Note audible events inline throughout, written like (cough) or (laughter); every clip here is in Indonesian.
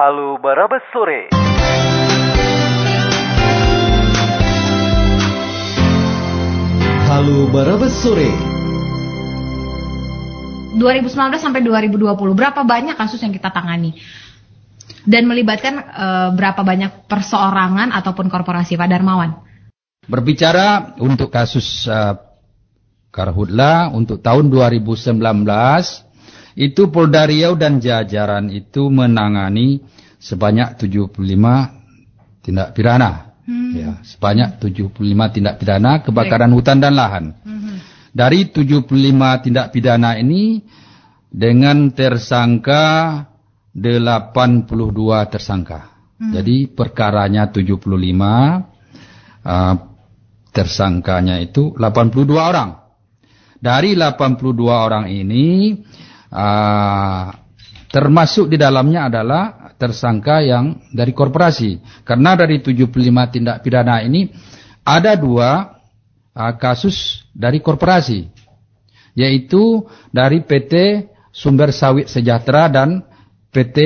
Halo Barabas Sore. Halo Barabas Sore. 2019 sampai 2020 berapa banyak kasus yang kita tangani? Dan melibatkan eh, berapa banyak perseorangan ataupun korporasi Pak Darmawan? Berbicara untuk kasus uh, Karhutla untuk tahun 2019 itu Polda Riau dan jajaran itu menangani sebanyak 75 tindak pidana. Ya, sebanyak 75 tindak pidana kebakaran hutan dan lahan. Dari 75 tindak pidana ini dengan tersangka 82 tersangka. Jadi perkaranya 75 uh, tersangkanya itu 82 orang. Dari 82 orang ini uh, termasuk di dalamnya adalah tersangka yang dari korporasi. Karena dari 75 tindak pidana ini ada dua uh, kasus dari korporasi. Yaitu dari PT Sumber Sawit Sejahtera dan PT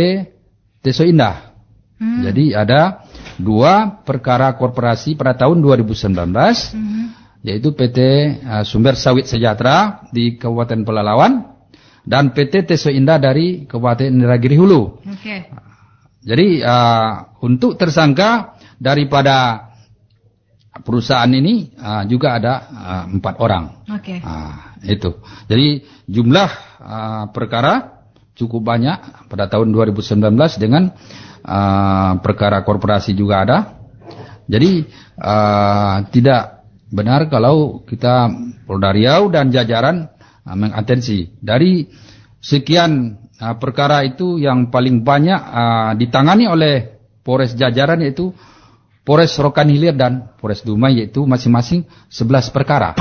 Teso Indah. Jadi ada dua perkara korporasi pada tahun 2019 yaitu PT uh, Sumber Sawit Sejahtera di Kabupaten Pelalawan dan PT Teso Indah dari Kabupaten Indragiri Hulu. Oke. Jadi uh, untuk tersangka daripada perusahaan ini uh, juga ada uh, empat orang. Oke. Ah, itu. Jadi jumlah uh, perkara cukup banyak pada tahun 2019 dengan uh, perkara korporasi juga ada. Jadi uh, tidak benar kalau kita Polda Riau dan jajaran uh, mengatensi dari sekian uh, perkara itu yang paling banyak uh, ditangani oleh Polres jajaran yaitu Polres Rokan Hilir dan Polres Dumai yaitu masing-masing 11 perkara.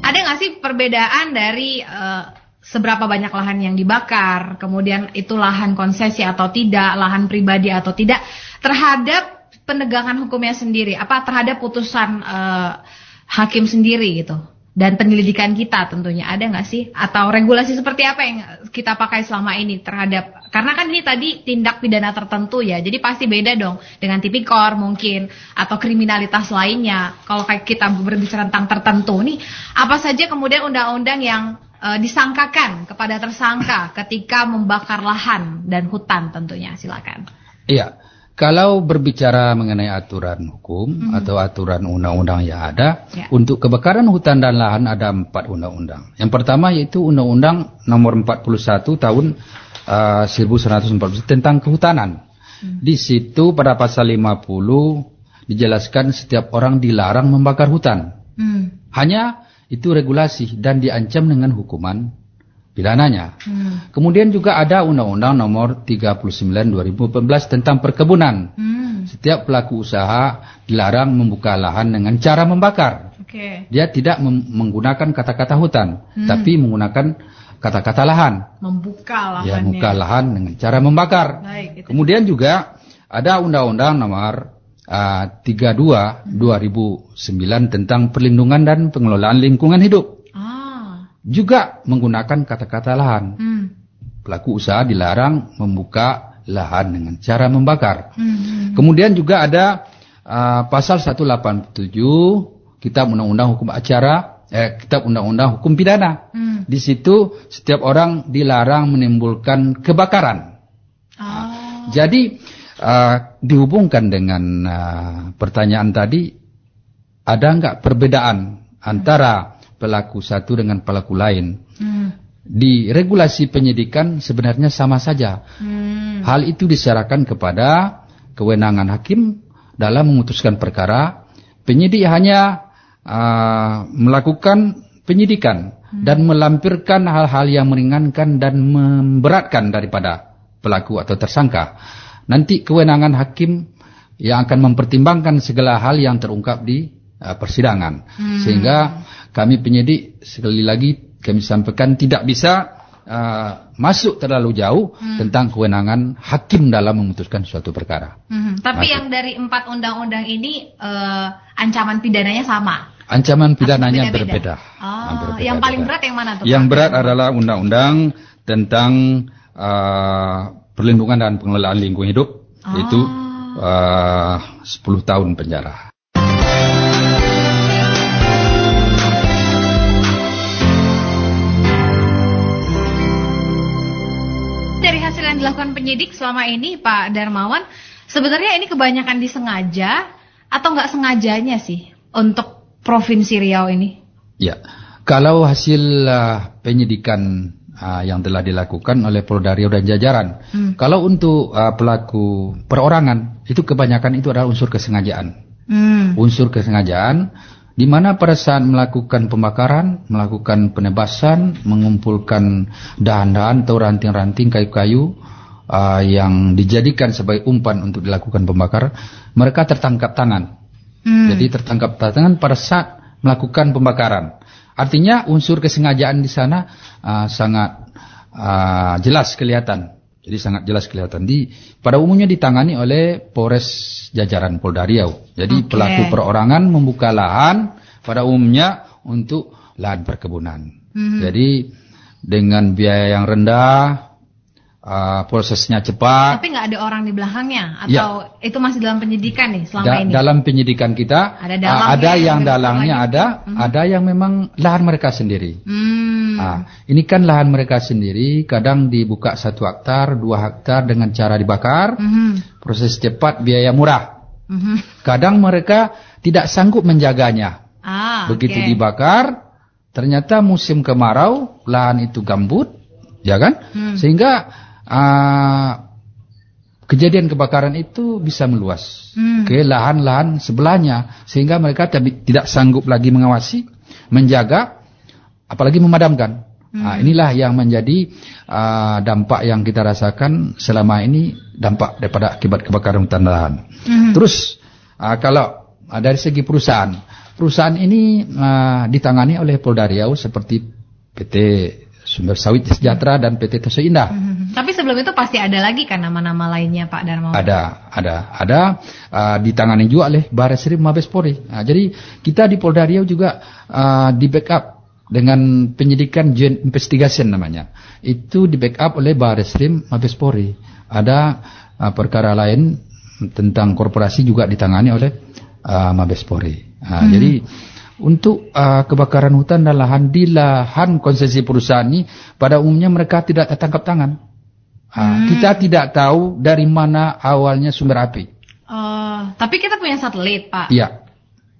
Ada nggak sih perbedaan dari eh, seberapa banyak lahan yang dibakar, kemudian itu lahan konsesi atau tidak, lahan pribadi atau tidak, terhadap penegakan hukumnya sendiri, apa terhadap putusan eh, hakim sendiri gitu, dan penyelidikan kita tentunya ada nggak sih, atau regulasi seperti apa yang kita pakai selama ini terhadap, karena kan ini tadi tindak pidana tertentu ya, jadi pasti beda dong dengan tipikor mungkin atau kriminalitas lainnya. Kalau kayak kita berbicara tentang tertentu nih, apa saja kemudian undang-undang yang eh, disangkakan kepada tersangka ketika membakar lahan dan hutan tentunya, silakan. Iya, kalau berbicara mengenai aturan hukum atau aturan undang-undang yang ada, Ya. untuk kebakaran hutan dan lahan ada empat undang-undang. Yang pertama yaitu Undang-Undang Nomor 41 Tahun uh, 1940 tentang kehutanan. Di situ pada pasal 50 dijelaskan setiap orang dilarang membakar hutan. Hmm. Hanya itu regulasi dan diancam dengan hukuman pidananya. Hmm. Kemudian juga ada Undang-Undang Nomor 39 2014 tentang perkebunan. Hmm. Setiap pelaku usaha dilarang membuka lahan dengan cara membakar. Oke. Dia tidak menggunakan kata-kata hutan, Hmm. tapi menggunakan kata-kata lahan. Membuka Ya, lahannya. membuka lahan dengan cara membakar. Baik, itu. Kemudian juga ada Undang-Undang Nomor uh, 32 2009 tentang perlindungan dan pengelolaan lingkungan hidup. Ah. Juga menggunakan kata-kata lahan. Hmm. Pelaku usaha dilarang membuka lahan dengan cara membakar. Hmm. Kemudian juga ada uh, pasal 187 Kitab Undang-Undang Hukum Acara, eh, Kitab Undang-Undang Hukum Pidana. Hmm. Di situ setiap orang dilarang menimbulkan kebakaran. Ah. Jadi uh, dihubungkan dengan uh, pertanyaan tadi, ada nggak perbedaan antara pelaku satu dengan pelaku lain? Hmm. Di regulasi penyidikan sebenarnya sama saja. Hmm. Hal itu diserahkan kepada kewenangan hakim dalam memutuskan perkara. Penyidik hanya uh, melakukan penyidikan dan melampirkan hal-hal yang meringankan dan memberatkan daripada pelaku atau tersangka. Nanti kewenangan hakim yang akan mempertimbangkan segala hal yang terungkap di uh, persidangan. Sehingga kami penyidik sekali lagi kami sampaikan tidak bisa uh, masuk terlalu jauh tentang kewenangan hakim dalam memutuskan suatu perkara. Hmm. Tapi Masuk. yang dari empat undang-undang ini eh, ancaman pidananya sama. Ancaman pidananya beda-beda? berbeda. Oh, berbeda-beda. yang paling berat yang mana tuh? Yang berat adalah undang-undang tentang uh, perlindungan dan pengelolaan lingkungan hidup Ah. itu uh, 10 tahun penjara. Dari hasil yang dilakukan penyidik selama ini Pak Darmawan, sebenarnya ini kebanyakan disengaja atau nggak sengajanya sih untuk provinsi Riau ini? Ya, kalau hasil uh, penyidikan uh, yang telah dilakukan oleh Polda Riau dan jajaran, Hmm. kalau untuk uh, pelaku perorangan itu kebanyakan itu adalah unsur kesengajaan. Hmm. Unsur kesengajaan di mana pada saat melakukan pembakaran, melakukan penebasan, mengumpulkan dahan-dahan atau ranting-ranting kayu-kayu uh, yang dijadikan sebagai umpan untuk dilakukan pembakaran, mereka tertangkap tangan. Hmm. Jadi tertangkap tangan pada saat melakukan pembakaran. Artinya unsur kesengajaan di sana uh, sangat uh, jelas kelihatan. Jadi sangat jelas kelihatan. Di pada umumnya ditangani oleh Polres jajaran Polda Riau. Jadi Oke. pelaku perorangan membuka lahan pada umumnya untuk lahan perkebunan. Mhm. Jadi dengan biaya yang rendah, uh, prosesnya cepat. Tapi nggak ada orang di belakangnya Ya. atau itu masih dalam penyidikan nih selama Da- ini? dalam penyidikan kita Ada uh, ada yang yang dalangnya ada, Mhm. ada yang memang lahan mereka sendiri. Hmm. Ah, ini kan lahan mereka sendiri, kadang dibuka satu hektar, dua hektar dengan cara dibakar, Mhm. proses cepat, biaya murah. Mhm. Kadang mereka tidak sanggup menjaganya. Ah, Begitu oke. dibakar, ternyata musim kemarau, lahan itu gambut, ya kan? Hmm. Sehingga ah, kejadian kebakaran itu bisa meluas Hmm. ke lahan-lahan sebelahnya, sehingga mereka tidak sanggup lagi mengawasi, menjaga, apalagi memadamkan. Hmm. Ah, inilah yang menjadi ah, dampak yang kita rasakan selama ini dampak daripada akibat kebakaran hutan dan lahan. Mhm. Terus ah, kalau ah, dari segi perusahaan, perusahaan ini ah, ditangani oleh Polda Riau seperti PT Sumber Sawit Sejahtera dan PT Toso Indah. Mhm. Tapi sebelum itu pasti ada lagi kan nama-nama lainnya Pak Darmawan? Ada, ada, ada ah, ditangani juga oleh Baris Krim Mabes Polri. Ah, jadi kita di Polda Riau juga ah, di backup dengan penyidikan joint investigation namanya. Itu di backup oleh Baris Krim Mabes Polri. Ada ah, perkara lain tentang korporasi juga ditangani oleh ah, Mabes Polri. Ah, Jadi untuk ah, kebakaran hutan dan lahan di lahan konsesi perusahaan ini pada umumnya mereka tidak tertangkap tangan. Ah, Kita tidak tahu dari mana awalnya sumber api. Oh, tapi kita punya satelit Pak. Iya.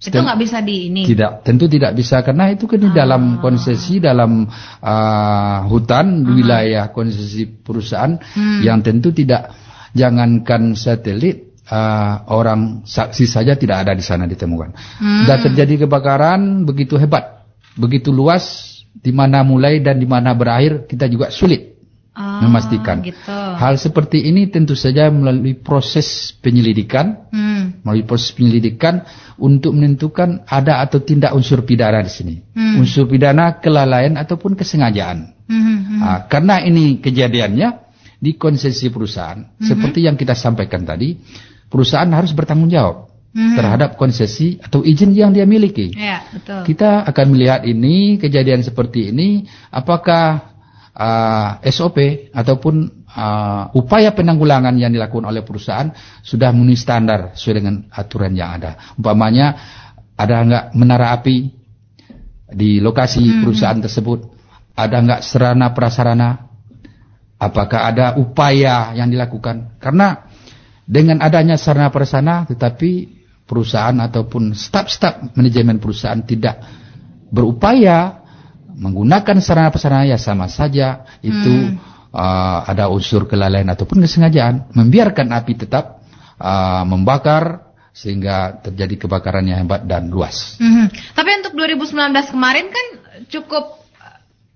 Itu nggak bisa di ini. Tidak, tentu tidak bisa karena itu kan di dalam konsesi dalam ah, hutan di wilayah konsesi perusahaan Hmm. yang tentu tidak jangankan satelit ah, orang saksi saja tidak ada di sana ditemukan. Hmm. Dan terjadi kebakaran begitu hebat, begitu luas di mana mulai dan di mana berakhir kita juga sulit Oh, memastikan. Gitu. Hal seperti ini tentu saja melalui proses penyelidikan, Hmm. melalui proses penyelidikan untuk menentukan ada atau tidak unsur pidana di sini. Hmm. Unsur pidana kelalaian ataupun kesengajaan. Hmm, hmm. Ah, karena ini kejadiannya di konsesi perusahaan, Hmm. seperti yang kita sampaikan tadi, perusahaan harus bertanggung jawab Hmm. terhadap konsesi atau izin yang dia miliki. Ya, betul. Kita akan melihat ini kejadian seperti ini apakah ah, SOP ataupun ah, upaya penanggulangan yang dilakukan oleh perusahaan sudah memenuhi standar sesuai dengan aturan yang ada. Umpamanya ada enggak menara api di lokasi perusahaan tersebut? Ada enggak serana prasarana? Apakah ada upaya yang dilakukan? Karena dengan adanya sarana prasarana tetapi perusahaan ataupun staf-staf manajemen perusahaan tidak berupaya menggunakan sarana prasarana ya sama saja itu uh, ada unsur kelalaian ataupun kesengajaan membiarkan api tetap uh, membakar sehingga terjadi kebakaran yang hebat dan luas. Mhm. Tapi untuk 2019 kemarin kan cukup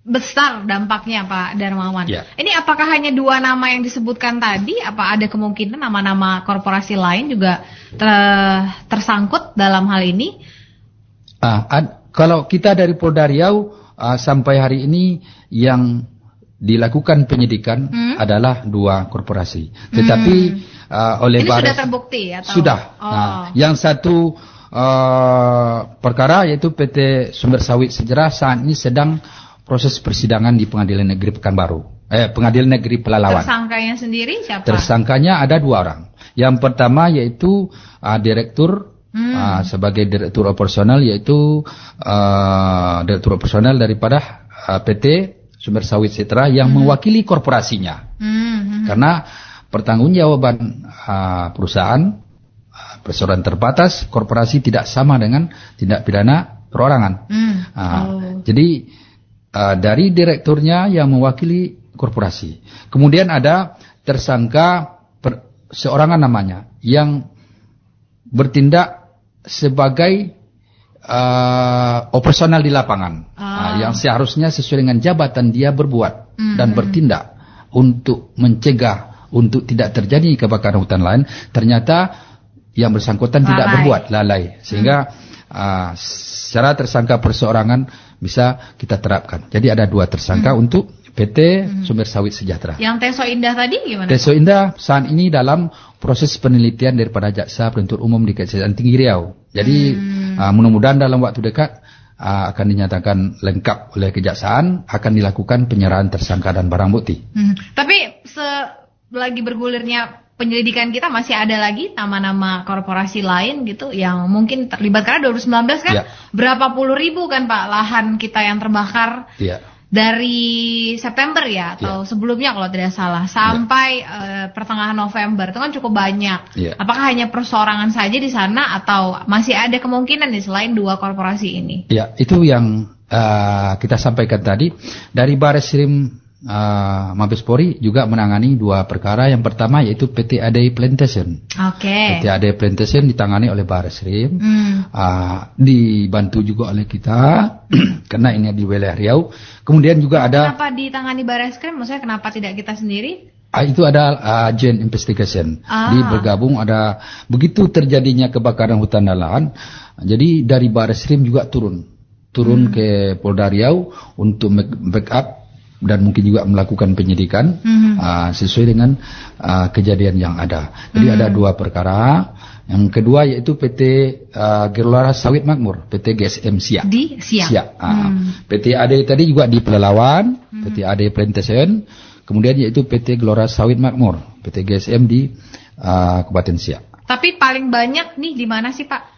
besar dampaknya Pak Darmawan. Ya. Ini apakah hanya dua nama yang disebutkan tadi? Apa ada kemungkinan nama-nama korporasi lain juga ter- tersangkut dalam hal ini? Ah, ad- kalau kita dari Polda Riau ah, sampai hari ini yang dilakukan penyidikan Hmm. adalah dua korporasi. Tetapi ah, oleh Ini sudah terbukti atau? sudah. Oh. Nah, yang satu uh, perkara yaitu PT Sumber Sawit Sejarah saat ini sedang proses persidangan di Pengadilan Negeri Pekanbaru. Eh, Pengadilan Negeri Pelalawan. Tersangkanya sendiri siapa? Tersangkanya ada dua orang. Yang pertama yaitu uh, direktur hmm. uh, sebagai direktur operasional yaitu uh, direktur operasional daripada uh, PT Sumber Sawit Setra yang hmm. mewakili korporasinya. Hmm. Hmm. Karena pertanggungjawaban uh, perusahaan uh, persoalan terbatas korporasi tidak sama dengan tindak pidana perorangan. Hmm. Uh, oh. Jadi uh, dari direkturnya yang mewakili korporasi. Kemudian ada tersangka per, seorangan namanya yang bertindak sebagai uh, operasional di lapangan, ah. uh, yang seharusnya sesuai dengan jabatan dia berbuat mm-hmm. dan bertindak untuk mencegah untuk tidak terjadi kebakaran hutan lain, ternyata yang bersangkutan lalai. tidak berbuat lalai, sehingga uh, secara tersangka perseorangan bisa kita terapkan. Jadi ada dua tersangka mm-hmm. untuk PT hmm. Sumber Sawit Sejahtera. Yang Teso Indah tadi gimana? Teso Indah saat ini dalam proses penelitian daripada jaksa penuntut umum di Kejaksaan Tinggi Riau. Jadi hmm. uh, mudah-mudahan dalam waktu dekat uh, akan dinyatakan lengkap oleh kejaksaan, akan dilakukan penyerahan tersangka dan barang bukti. Hmm. Tapi lagi bergulirnya penyelidikan kita masih ada lagi nama-nama korporasi lain gitu yang mungkin terlibat karena 2019 kan ya. berapa puluh ribu kan Pak lahan kita yang terbakar. Iya dari September ya atau yeah. sebelumnya kalau tidak salah sampai yeah. uh, pertengahan November itu kan cukup banyak. Yeah. Apakah hanya persorangan saja di sana atau masih ada kemungkinan nih selain dua korporasi ini? Ya, itu yang uh, kita sampaikan tadi dari Baris Rim uh, Mabespori juga menangani dua perkara. Yang pertama yaitu PT ADI Plantation. Oke. Okay. PT ADI Plantation ditangani oleh Barreskrim, hmm. uh, dibantu juga oleh kita (clears throat) karena ini di wilayah Riau. Kemudian juga ada. Kenapa ditangani Barreskrim? Maksudnya kenapa tidak kita sendiri? Uh, itu ada uh, joint investigation. Ah. Di bergabung ada begitu terjadinya kebakaran hutan dan lahan. Jadi dari Barreskrim juga turun turun hmm. ke Polda Riau untuk backup dan mungkin juga melakukan penyidikan mm-hmm. uh, sesuai dengan uh, kejadian yang ada. Jadi mm-hmm. ada dua perkara. Yang kedua yaitu PT uh, Gelora Sawit Makmur, PT GSM Siak. Di Siak. Siak. Uh, mm. PT AD tadi juga di Pelalawan, mm. PT AD Plantation. Kemudian yaitu PT Gelora Sawit Makmur, PT GSM di uh, Kabupaten Siak. Tapi paling banyak nih di mana sih Pak?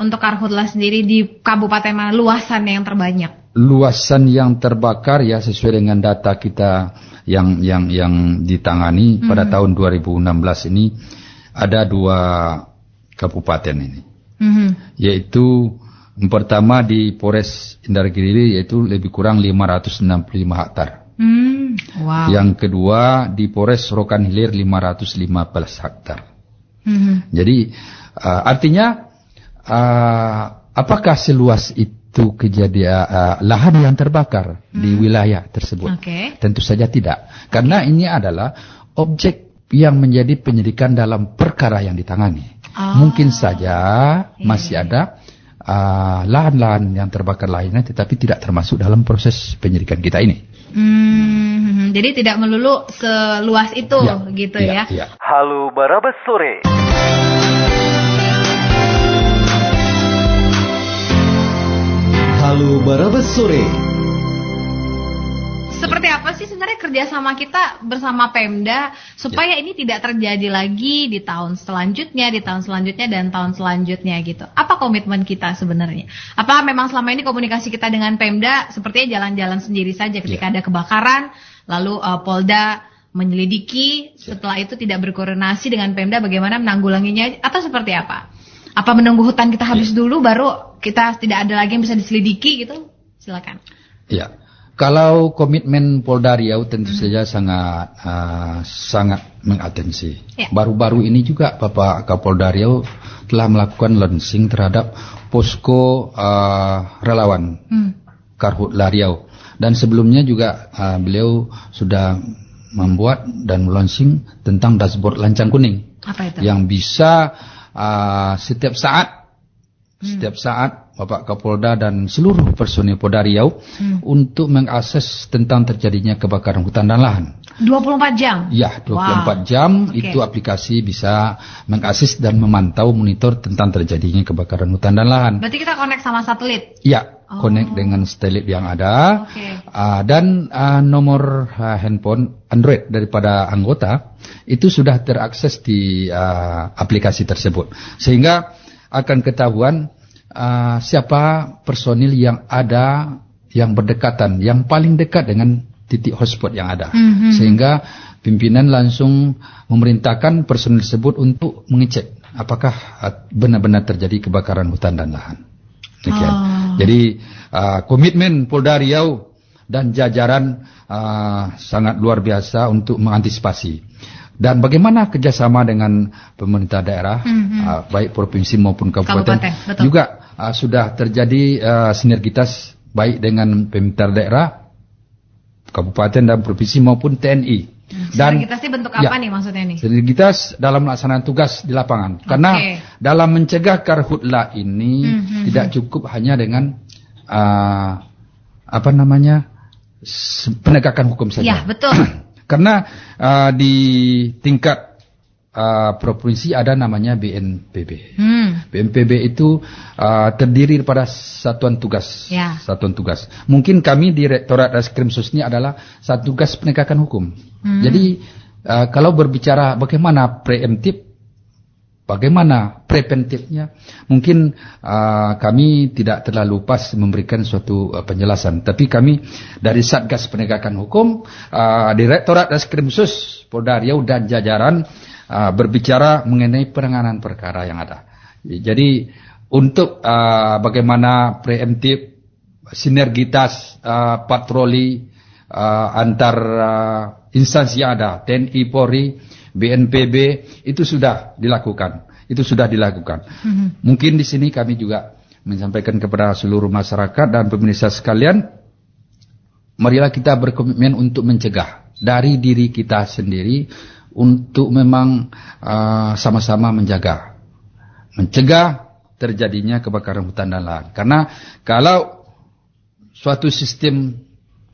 Untuk Karhutla sendiri di kabupaten mana luasan yang terbanyak? Luasan yang terbakar ya sesuai dengan data kita yang yang yang ditangani mm-hmm. pada tahun 2016 ini ada dua kabupaten ini. Mm-hmm. Yaitu yang pertama di Polres Indargiri yaitu lebih kurang 565 hektar. Mm, wow. Yang kedua di Polres Rokan Hilir 515 hektar. Mm-hmm. Jadi uh, artinya uh, apakah seluas itu itu kejadian uh, lahan yang terbakar hmm. di wilayah tersebut. Okay. Tentu saja tidak. Karena ini adalah objek yang menjadi penyidikan dalam perkara yang ditangani. Oh. Mungkin saja masih ada uh, lahan-lahan uh, yang terbakar lainnya tetapi tidak termasuk dalam proses penyidikan kita ini. Hmm, jadi tidak melulu seluas itu ya, gitu ya. ya. ya. Halo Barabas sore. Halo Barabas Sore. Seperti apa sih sebenarnya kerjasama kita bersama Pemda supaya ya. ini tidak terjadi lagi di tahun selanjutnya, di tahun selanjutnya dan tahun selanjutnya gitu. Apa komitmen kita sebenarnya? Apa memang selama ini komunikasi kita dengan Pemda sepertinya jalan-jalan sendiri saja ketika ya. ada kebakaran, lalu uh, Polda menyelidiki, ya. setelah itu tidak berkoordinasi dengan Pemda bagaimana menanggulanginya atau seperti apa? Apa menunggu hutan kita habis ya. dulu baru kita tidak ada lagi yang bisa diselidiki gitu? Silakan. Ya. Kalau komitmen Polda Riau tentu hmm. saja sangat uh, sangat mengatensi. Ya. Baru-baru ini juga Bapak Kapolda Riau telah melakukan launching terhadap posko uh, relawan hmm. Karhutla Riau dan sebelumnya juga uh, beliau sudah membuat dan launching tentang dashboard lancang kuning Apa itu? yang bisa uh, setiap saat hmm. setiap saat Bapak Kapolda dan seluruh personil Polda Riau Hmm. untuk mengakses tentang terjadinya kebakaran hutan dan lahan. 24 jam. Ya, 24 Wow. jam Oke. itu aplikasi bisa mengakses dan memantau monitor tentang terjadinya kebakaran hutan dan lahan. Berarti kita connect sama satelit. Ya, Oh. connect dengan satelit yang ada. Oke. Ah, dan ah, nomor ah, handphone Android daripada anggota itu sudah terakses di ah, aplikasi tersebut. Sehingga akan ketahuan ah, siapa personil yang ada yang berdekatan, yang paling dekat dengan titik hotspot yang ada. Mhm. Sehingga pimpinan langsung memerintahkan personil tersebut untuk mengecek apakah ah, benar-benar terjadi kebakaran hutan dan lahan. Demikian. Oh. Jadi uh, komitmen Polda Riau dan jajaran uh, sangat luar biasa untuk mengantisipasi. Dan bagaimana kerjasama dengan pemerintah daerah, Mhm. uh, baik provinsi maupun kabupaten, Kabupaten, betul. juga uh, sudah terjadi uh, sinergitas baik dengan pemerintah daerah, kabupaten dan provinsi maupun TNI. Dan Sinergitas ini bentuk apa Ya. nih maksudnya nih? Sinergitas dalam melaksanakan tugas di lapangan. Karena Oke. dalam mencegah karhutla ini Mhm. tidak cukup hanya dengan uh, apa namanya penegakan hukum saja. Ya, betul. (clears throat) Karena uh, di tingkat uh, provinsi ada namanya BNPB. Hmm. BNPB itu uh, terdiri daripada satuan tugas. Ya. Satuan tugas. Mungkin kami Direktorat Reskrim Sus ini adalah satu tugas penegakan hukum. Hmm. Jadi uh, kalau berbicara bagaimana preemptif, bagaimana preventifnya, mungkin uh, kami tidak terlalu pas memberikan suatu uh, penjelasan. Tapi kami dari Satgas Penegakan Hukum, uh, Direktorat Reskrim Sus Polda Riau dan jajaran uh, berbicara mengenai penanganan perkara yang ada. Jadi untuk uh, bagaimana preemptif sinergitas uh, patroli uh, antar uh, instansi yang ada TNI Polri BNPB itu sudah dilakukan. Itu sudah dilakukan. Mungkin di sini kami juga menyampaikan kepada seluruh masyarakat dan pemirsa sekalian marilah kita berkomitmen untuk mencegah dari diri kita sendiri untuk memang uh, sama-sama menjaga mencegah terjadinya kebakaran hutan dan lahan karena kalau suatu sistem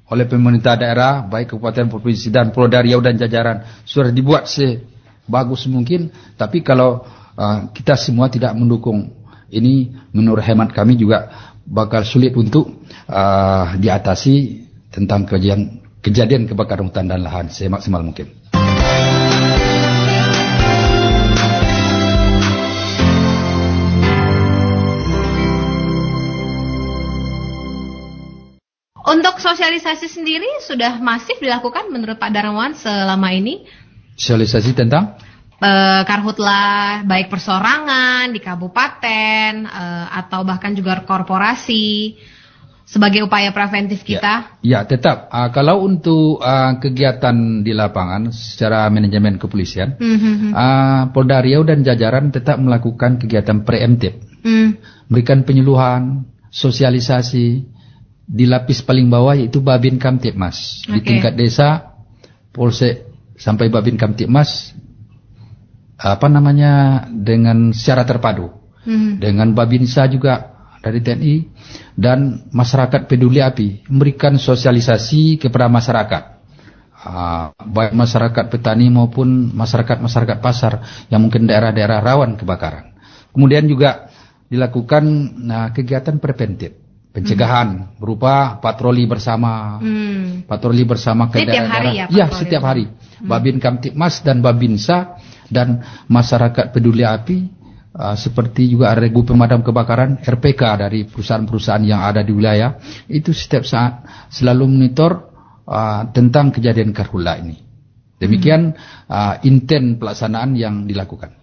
oleh pemerintah daerah, baik kabupaten, provinsi dan Polda Riau dan jajaran sudah dibuat sebagus mungkin. Tapi kalau uh, kita semua tidak mendukung ini, menurut hemat kami juga bakal sulit untuk uh, diatasi tentang kejadian, kejadian kebakaran hutan dan lahan semaksimal mungkin. Untuk sosialisasi sendiri sudah masif dilakukan menurut Pak Darmawan selama ini? Sosialisasi tentang? Eh, karhutlah baik persorangan di kabupaten eh, atau bahkan juga korporasi sebagai upaya preventif kita. Ya, tetap. Uh, kalau untuk uh, kegiatan di lapangan secara manajemen kepolisian, Hmm, uh, Polda Riau dan jajaran tetap melakukan kegiatan preemptif, hmm. memberikan penyuluhan, sosialisasi di lapis paling bawah yaitu Babin Kamtipmas. Di Oke. tingkat desa, Polsek sampai Babin Kamtipmas apa namanya dengan secara terpadu Hmm. dengan Babinsa juga dari TNI dan masyarakat peduli api memberikan sosialisasi kepada masyarakat Ah, baik masyarakat petani maupun masyarakat-masyarakat pasar yang mungkin daerah-daerah rawan kebakaran. Kemudian juga dilakukan nah, kegiatan preventif, pencegahan berupa patroli bersama, Hmm. patroli bersama ke Setiap hari daerah-daerah. ya, Ya, setiap hari. Babin Kamtipmas dan Babinsa dan masyarakat peduli api uh, seperti juga regu pemadam kebakaran RPK dari perusahaan-perusahaan yang ada di wilayah itu setiap saat selalu monitor uh, tentang kejadian karhula ini. Demikian uh, intent pelaksanaan yang dilakukan.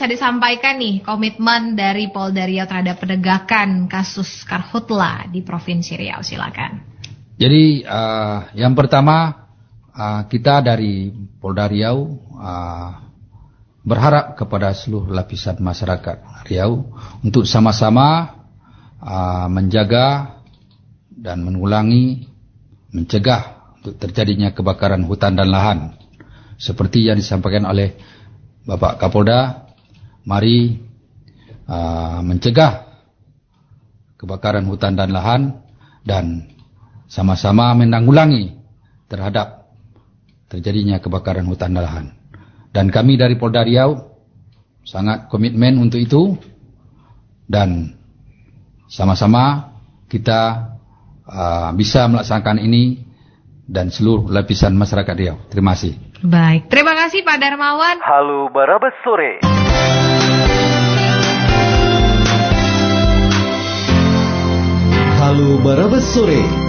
Bisa disampaikan nih komitmen dari Polda Riau terhadap penegakan kasus karhutla di Provinsi Riau. Silakan. Jadi uh, yang pertama uh, kita dari Polda Riau uh, berharap kepada seluruh lapisan masyarakat Riau untuk sama-sama uh, menjaga dan mengulangi, mencegah untuk terjadinya kebakaran hutan dan lahan. Seperti yang disampaikan oleh Bapak Kapolda, mari uh, mencegah kebakaran hutan dan lahan dan sama-sama menanggulangi terhadap terjadinya kebakaran hutan dan lahan. Dan kami dari Polda Riau sangat komitmen untuk itu dan sama-sama kita uh, bisa melaksanakan ini dan seluruh lapisan masyarakat Riau. Terima kasih. Baik, terima kasih Pak Darmawan. Halo Barabas Sore. Halo Barabas Sore.